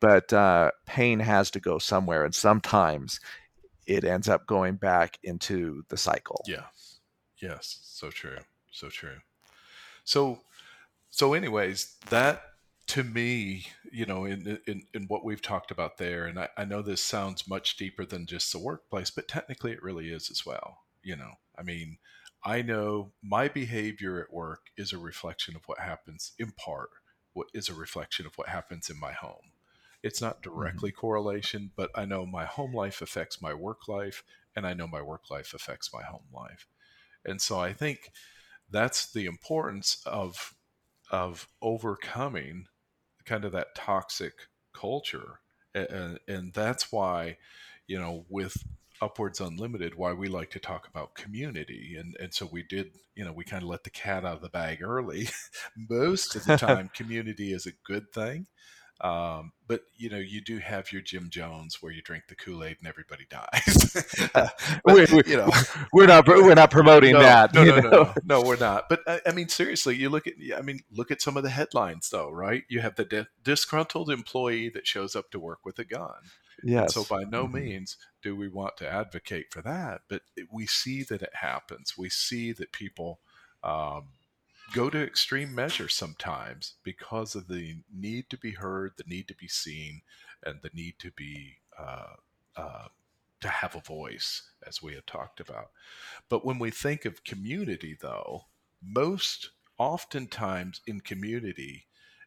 but uh, pain has to go somewhere and sometimes it ends up going back into the cycle. Yeah. Yes. So true. So true. So so anyways that to me, you know, in, in, in what we've talked about there, and I, I know this sounds much deeper than just the workplace, but technically it really is as well. You know, I mean, I know my behavior at work is a reflection of what happens in part, what is a reflection of what happens in my home. It's not mm-hmm. directly mm-hmm. correlation, but I know my home life affects my work life, and I know my work life affects my home life. And so I think that's the importance of of overcoming kind of that toxic culture and, and that's why you know with UpWords Unlimited why we like to talk about community and and so we did you know we kind of let the cat out of the bag early. [LAUGHS] Most of the [LAUGHS] time community is a good thing um, but you know, you do have your Jim Jones where you drink the Kool Aid and everybody [LAUGHS] dies. [LAUGHS] but, we, we, you know, [LAUGHS] we're not we're not promoting no, that. No, no, no, no, no, we're not. But I, I, mean, seriously, you look at I mean, look at some of the headlines though, right? You have the di- disgruntled employee that shows up to work with a gun. Yes. And so by no mm-hmm. means do we want to advocate for that, but we see that it happens. We see that people. Um, go to extreme measures sometimes because of the need to be heard, the need to be seen, and the need to be uh, uh, to have a voice, as we had talked about. But when we think of community, though, most oftentimes in community,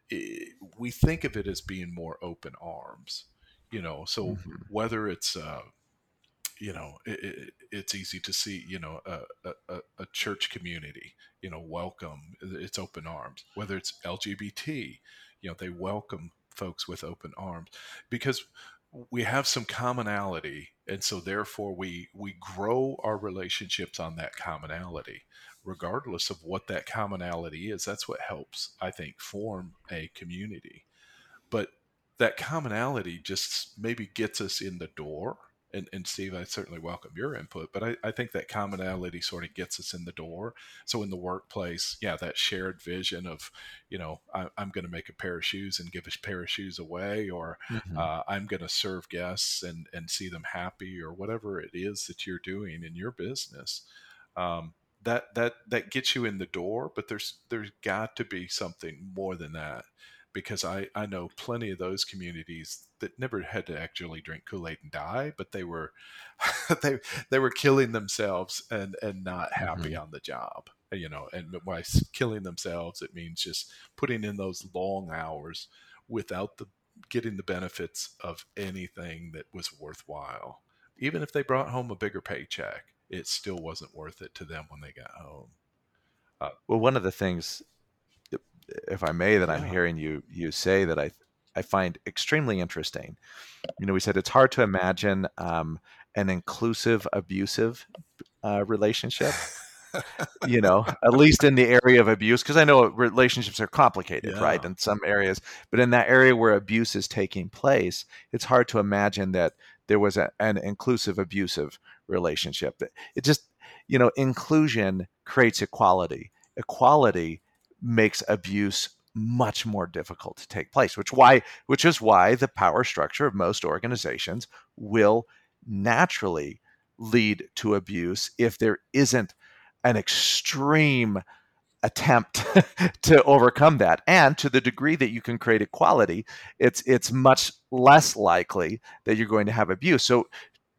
it, we think of it as being more open arms. You know, so mm-hmm. whether it's uh, you know it, it, it's easy to see you know a, a, a, church community you know welcome uh, it's open arms whether it's lgbt you know they welcome folks with open arms because we have some commonality and so therefore we we grow our relationships on that commonality. Regardless of what that commonality is that's what helps i think form a community. But that commonality just maybe gets us in the door and, and Steve, I certainly welcome your input, but I, I think that commonality sort of gets us in the door. So in the workplace, yeah, that shared vision of, you know, I, am going to make a pair of shoes and give a pair of shoes away, or mm-hmm. uh, I'm going to serve guests and, and see them happy, or whatever it is that you're doing in your business. Um, that that that gets you in the door, but there's there's got to be something more than that because I, I know plenty of those communities that never had to actually drink Kool-Aid and die, but they were [LAUGHS] they they were killing themselves and and not happy mm-hmm. on the job. You know, and by killing themselves, it means just putting in those long hours without the getting the benefits of anything that was worthwhile. Even if they brought home a bigger paycheck, it still wasn't worth it to them when they got home. Uh, well, one of the things if I may, that. I'm hearing you you say that I I find extremely interesting. You know, we said it's hard to imagine um, an inclusive abusive uh, relationship. [LAUGHS] you know, at least in the area of abuse, because I know relationships are complicated, yeah. right, in some areas. But in that area where abuse is taking place, it's hard to imagine that there was a, an inclusive abusive relationship. It just, you know, inclusion creates equality. Equality makes abuse much more difficult to take place which why which is why the power structure of most organizations will naturally lead to abuse if there isn't an extreme attempt [LAUGHS] to overcome that. And to the degree that you can create equality it's it's much less likely that you're going to have abuse. So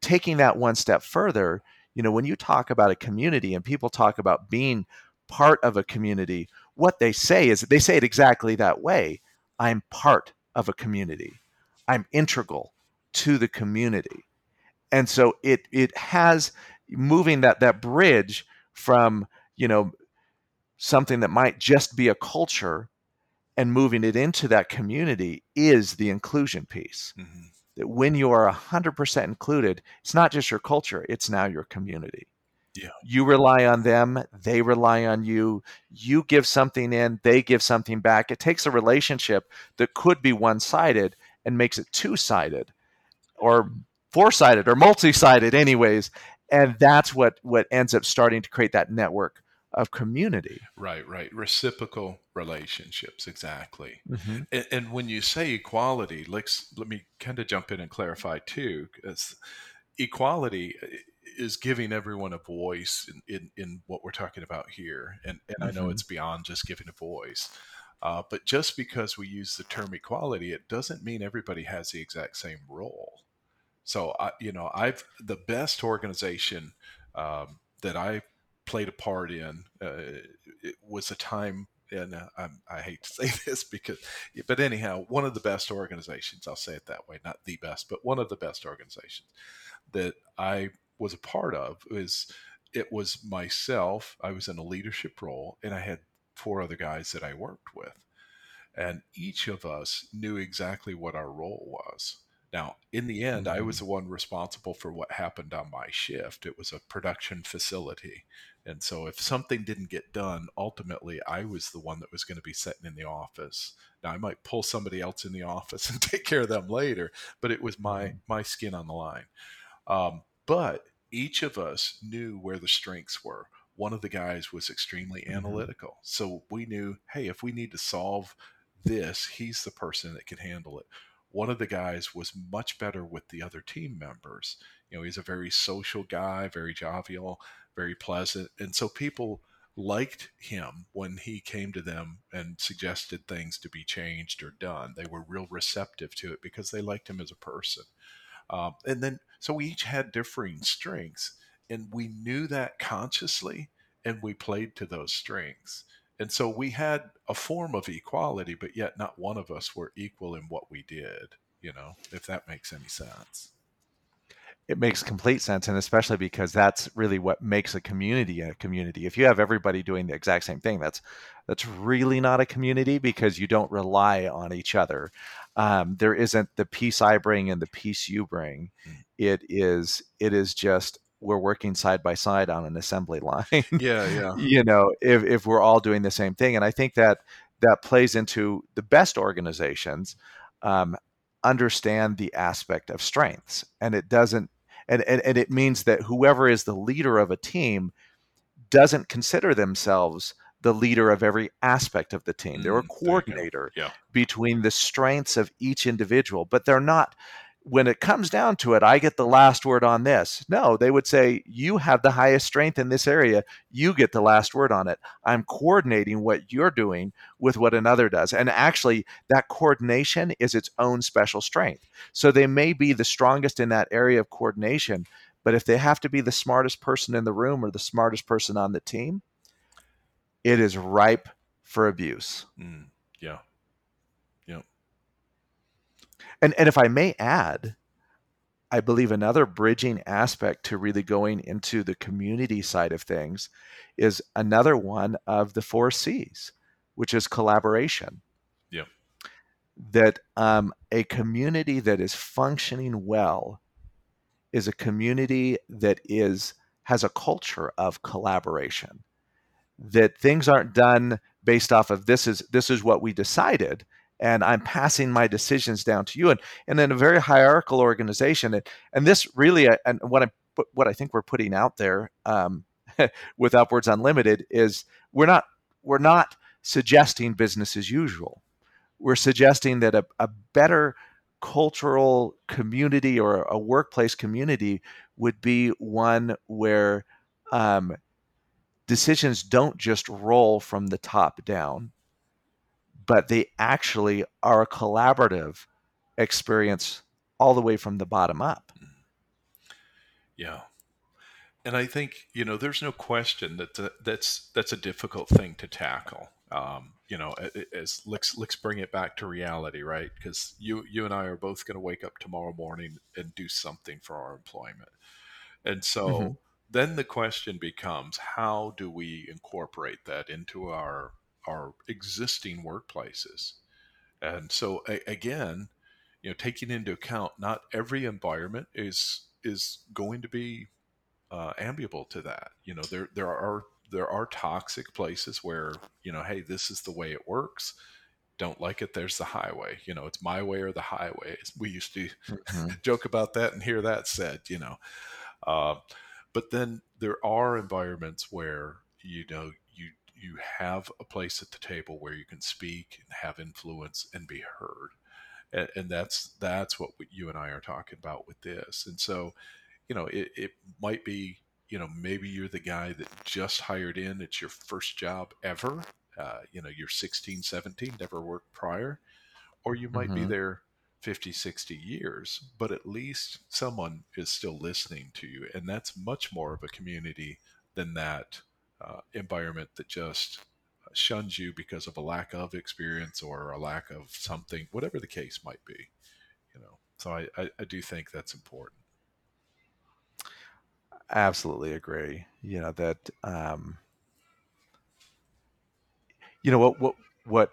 taking that one step further you know when you talk about a community and people talk about being part of a community what they say is they say it exactly that way. I'm part of a community. I'm integral to the community. And so it it has moving that that bridge from, you know, something that might just be a culture and moving it into that community is the inclusion piece. Mm-hmm. That when you are 100% included, it's not just your culture, it's now your community. Yeah. You rely on them, they rely on you. You give something in, they give something back. It takes a relationship that could be one sided and makes it two sided or four sided or multi sided, anyways. And that's what, what ends up starting to create that network of community. Right, right. Reciprocal relationships, exactly. Mm-hmm. And, and, when you say equality, let's let me kind of jump in and clarify too, because equality is giving everyone a voice in, in, in what we're talking about here. And, and mm-hmm. I know mm-hmm. it's beyond just giving a voice. Uh, but just because we use the term equality, it doesn't mean everybody has the exact same role. So, I, you know, I've the best organization um, that I played a part in uh, it was a time and uh, i hate to [LAUGHS] say this because, but anyhow, one of the best organizations, I'll say it that way, not the best, but one of the best organizations that I was a part of is it was myself. I was in a leadership role and I had four other guys that I worked with. And each of us knew exactly what our role was. Now, in the end, mm-hmm. I was mm-hmm. the one responsible for what happened on my shift. It was a production facility. And so if something didn't get done, ultimately I was the one that was going to be sitting in the office. Now I might pull somebody else in the [LAUGHS] office and take care of them later, but it was my mm-hmm. my skin on the line. Um, but each of us knew where the strengths were. One of the guys was extremely mm-hmm. analytical. So we knew, hey, if we need to solve this, he's the person that can handle it. One of the guys was much better with the other team members. You know, he's a very social guy, very jovial, very pleasant. And so people liked him when he came to them and suggested things to be changed or done. They were real receptive to it because they liked him as a person. Um, and then, so we each had differing strengths, and we knew that consciously, and we played to those strengths. And so we had a form of equality, but yet not one of us were equal in what we did, you know, if that makes any sense it makes complete sense and especially because that's really what makes a community a community. If you have everybody doing the exact same thing that's that's really not a community because you don't rely on each other. Um, there isn't the piece i bring and the piece you bring. Hmm. it is it is just we're working side by side on an assembly [LAUGHS] line yeah yeah. you know if, if we're all doing the same thing and i think that that plays into the best organizations um, understand the aspect of strengths and it doesn't and, and, and it means that whoever is the leader of a team doesn't consider themselves the leader of every aspect of the team. They're a mm, coordinator yeah. between the strengths of each individual, but they're not when it comes down to it, I get the last word on this. No, they would say, You have the highest strength in this area. You get the last word on it. I'm coordinating what you're doing with what another does. And actually, that coordination is its own special strength. So they may be the strongest in that area of coordination, but if they have to be the smartest person in the room or the smartest person on the team, it is ripe for abuse. Mm, yeah. And and if I may add, I believe another bridging aspect to really going into the community side of things is another one of the four C's, which is collaboration. Yeah. That um, a community that is functioning well is a community that is has a culture of collaboration. That things aren't done based off of this is this is what we decided and I'm passing my decisions down to you. And and in a very hierarchical organization, and, and this really, uh, and what I what I think we're putting out there um, [LAUGHS] with UpWords Unlimited is we're not we're not suggesting business as usual. We're suggesting that a, a better cultural community or a workplace community would be one where um, decisions don't just roll from the top down but they actually are a collaborative experience all the way from the bottom up. Yeah. And I think, you know, there's no question that that's that's a difficult thing to tackle. Um, you know, as let's let's bring it back to reality, right? Because you you and I are both going to wake up tomorrow morning and do something for our employment, and so mm-hmm. then the question becomes, how do we incorporate that into our our existing workplaces. And so a, again, you know, taking into account not every environment is is going to be uh, amiable to that. You know, there there are there are toxic places where you know, hey, this is the way it works. Don't like it. There's the highway. You know, it's my way or the highway. We used to mm-hmm. [LAUGHS] joke about that and hear that said. You know, uh, but then there are environments where you know you have a place at the table where you can speak and have influence and be heard and, and that's that's what you and i are talking about with this and so you know it, it might be you know maybe you're the guy that just hired in it's your first job ever uh, you know you're 16 17 never worked prior or you might mm-hmm. be there 50 60 years but at least someone is still listening to you and that's much more of a community than that uh, environment that just shuns you because of a lack of experience or a lack of something whatever the case might be you know? So i, I, I do think that's important. Absolutely agree. You know that um you know what what what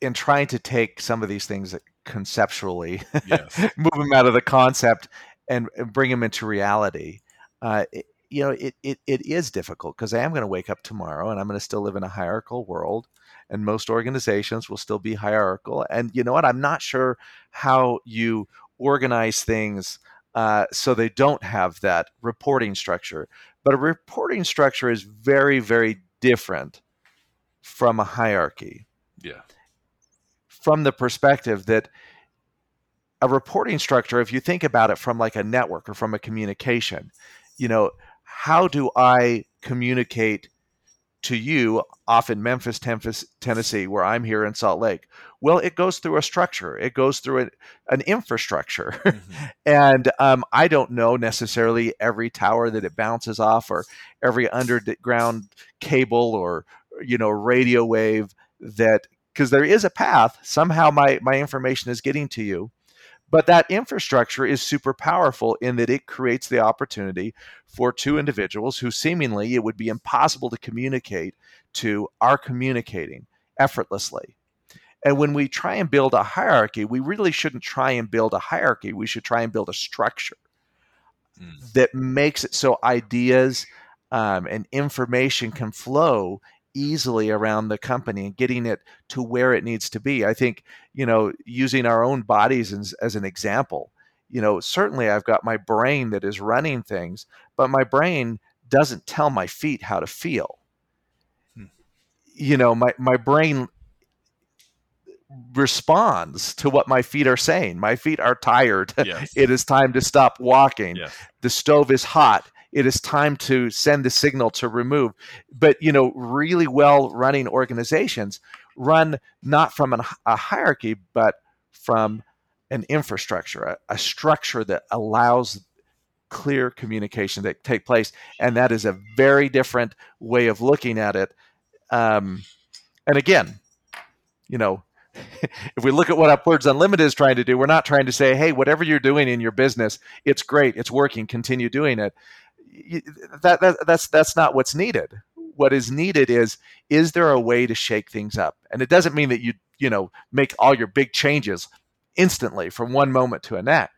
in trying to take some of these things conceptually yes. [LAUGHS] move them out of the concept and, and bring them into reality uh, it, you know it, it, it is difficult because i am going to wake up tomorrow and i'm going to still live in a hierarchical world and most organizations will still be hierarchical and you know what i'm not sure how you organize things uh, so they don't have that reporting structure but a reporting structure is very very different from a hierarchy. Yeah. From the perspective that a reporting structure, if you think about it from like a network or from a communication, you know, how do I communicate to you off in Memphis, Tennessee, where I'm here in Salt Lake? Well, it goes through a structure. It goes through an, an infrastructure, mm-hmm. [LAUGHS] and um, I don't know necessarily every tower that it bounces off, or every underground cable, or you know radio wave that because there is a path somehow my my information is getting to you but that infrastructure is super powerful in that it creates the opportunity for two individuals who seemingly it would be impossible to communicate to are communicating effortlessly and when we try and build a hierarchy we really shouldn't try and build a hierarchy we should try and build a structure mm. that makes it so ideas um, and information can flow easily around the company and getting it to where it needs to be. I think, you know, using our own bodies as, as an example, you know, certainly I've got my brain that is running things, but my brain doesn't tell my feet how to feel. Hmm. You know, my, my brain responds to what my feet are saying. My feet are tired. Yes. [LAUGHS] it is time to stop walking. Yes. The stove is hot it is time to send the signal to remove. But you know, really well running organizations run not from an, a hierarchy, but from an infrastructure, a, a structure that allows clear communication that take place, and that is a very different way of looking at it. Um, and again, you know, [LAUGHS] if we look at what UpWords Unlimited is trying to do, we're not trying to say, hey, whatever you're doing in your business, it's great, it's working, continue doing it that, that that's that's not what's needed. What is needed is is there a way to shake things up? And it doesn't mean that you you know make all your big changes instantly from one moment to a next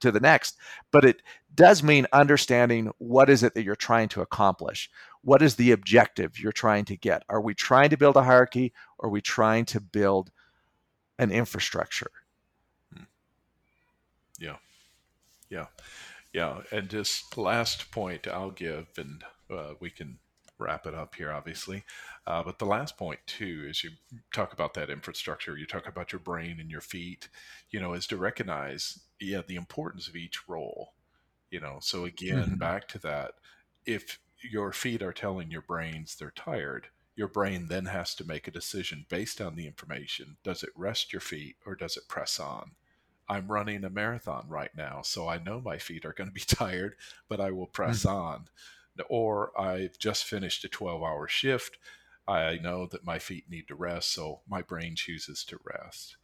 to the next, but it does mean understanding what is it that you're trying to accomplish. What is the objective you're trying to get? Are we trying to build a hierarchy? Or are we trying to build an infrastructure? Hmm. Yeah. Yeah. Yeah, and just last point I'll give, and uh, we can wrap it up here, obviously. Uh, but the last point too is you talk about that infrastructure. You talk about your brain and your feet. You know, is to recognize yeah the importance of each role. You know, so again, mm-hmm. back to that. If your feet are telling your brains they're tired, your brain then has to make a decision based on the information. Does it rest your feet or does it press on? I'm running a marathon right now, so I know my feet are going to be [LAUGHS] tired, but I will press mm-hmm. on. Or I've just finished a 12 hour shift. I know that my feet need to rest, so my brain chooses to rest.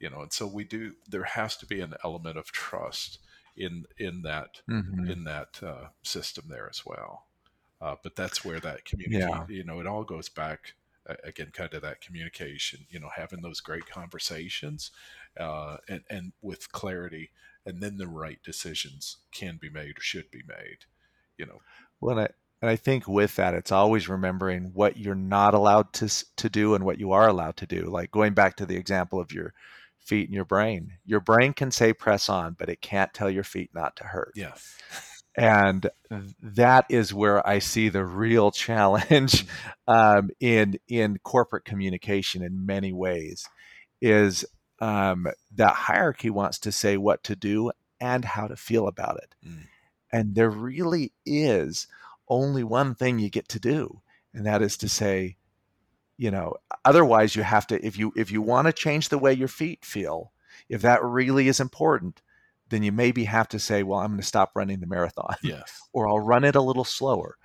You know, and so we do. There has to be an element of trust in in that mm-hmm. in that uh, system there as well. Uh, but that's where that community, yeah. you know, it all goes back again, kind of that communication. You know, having those great conversations uh, and and with clarity, and then the right decisions can be made or should be made. You know. Well, I, and I think with that, it's always remembering what you're not allowed to to do and what you are allowed to do. Like going back to the example of your feet and your brain. Your brain can say press on, but it can't tell your feet not to hurt. Yes. And that is where I see the real challenge mm-hmm. um, in in corporate communication in many ways. Is um, that hierarchy wants to say what to do and how to feel about it. Mm. And there really is only one thing you get to do, and that is to say, you know otherwise you have to if you if you want to change the way your feet feel if that really is important then you maybe have to say well i'm going to stop running the marathon yes [LAUGHS] or i'll run it a little slower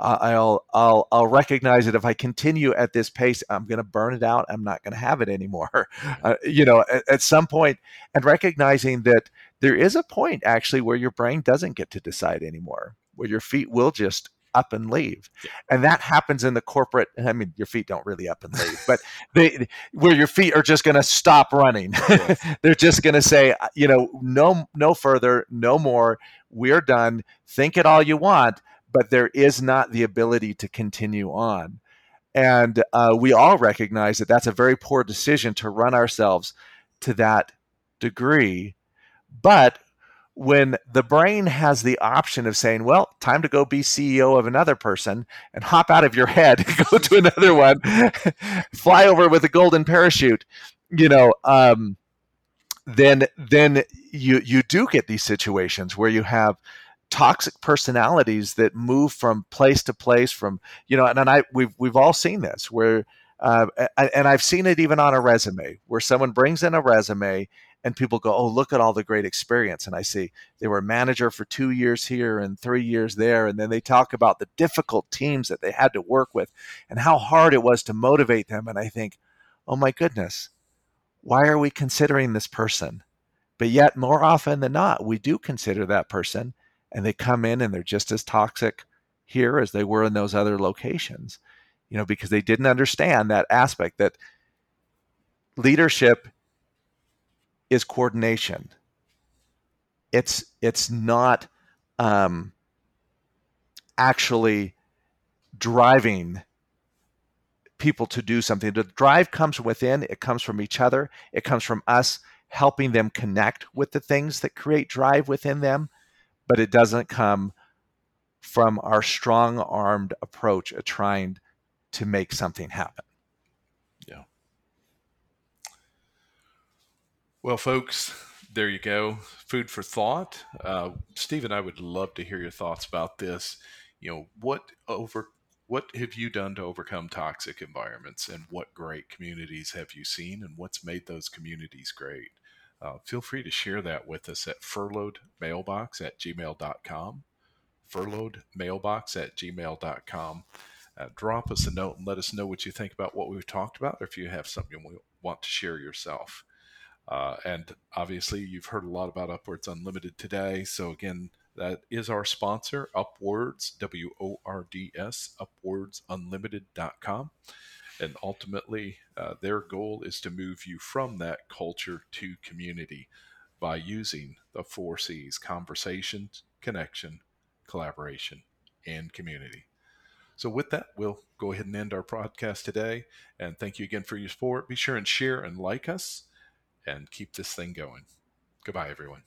I'll I'll I'll recognize that if I continue at this pace, I'm going to burn it out. I'm not going to have it anymore. [LAUGHS] Uh, you know, at, at, some point, and recognizing that there is a point actually where your brain doesn't get to decide anymore, where your feet will just up and leave, and that happens in the corporate. I mean, your feet don't really up and leave, but [LAUGHS] they where your feet are just going to stop running. [LAUGHS] They're just going to say, uh, you know, no no further, no more. We're done. Think it all you want but there is not the ability to continue on. And uh, we all recognize that that's a very poor decision to run ourselves to that degree. But when the brain has the option of saying, well, time to go be CEO of another person and hop out of your head, [LAUGHS] go to another one, [LAUGHS] fly over with a golden parachute, you know, um, then then you you do get these situations where you have toxic personalities that move from place to place from you know and, and i we've we've all seen this where uh, and i've seen it even on a resume where someone brings in a resume and people go oh look at all the great experience. And i see they were a manager for two years here and three years there and then they talk about the difficult teams that they had to work with and how hard it was to motivate them and i think oh my goodness why are we considering this person? But yet more often than not we do consider that person and they come in and they're just as toxic here as they were in those other locations you know because they didn't understand that aspect that leadership is coordination. It's it's not um, actually driving people to do something. The drive comes within it comes from each other it comes from us helping them connect with the things that create drive within them but it doesn't come from our strong armed approach of trying to make something happen. Yeah. Well, folks, there you go. Food for thought. Uh, Stephen, I would love to hear your thoughts about this. You know, what over what have you done to overcome toxic environments and what great communities have you seen and what's made those communities great? Uh, feel free to share that with us at furloughedmailbox at gmail.com. Furloughedmailbox at gmail.com. Uh, drop us a note and let us know what you think about what we've talked about, or if you have something you want to share yourself. Uh, and obviously, you've heard a lot about UpWords Unlimited today. So, again, that is our sponsor, UpWords, W O R D S, UpWordsUnlimited.com. And ultimately, uh, their goal is to move you from that culture to community by using the four C's conversation, connection, collaboration, and community. So, with that, we'll go ahead and end our podcast today. And thank you again for your support. Be sure and share and like us and keep this thing going. Goodbye, everyone.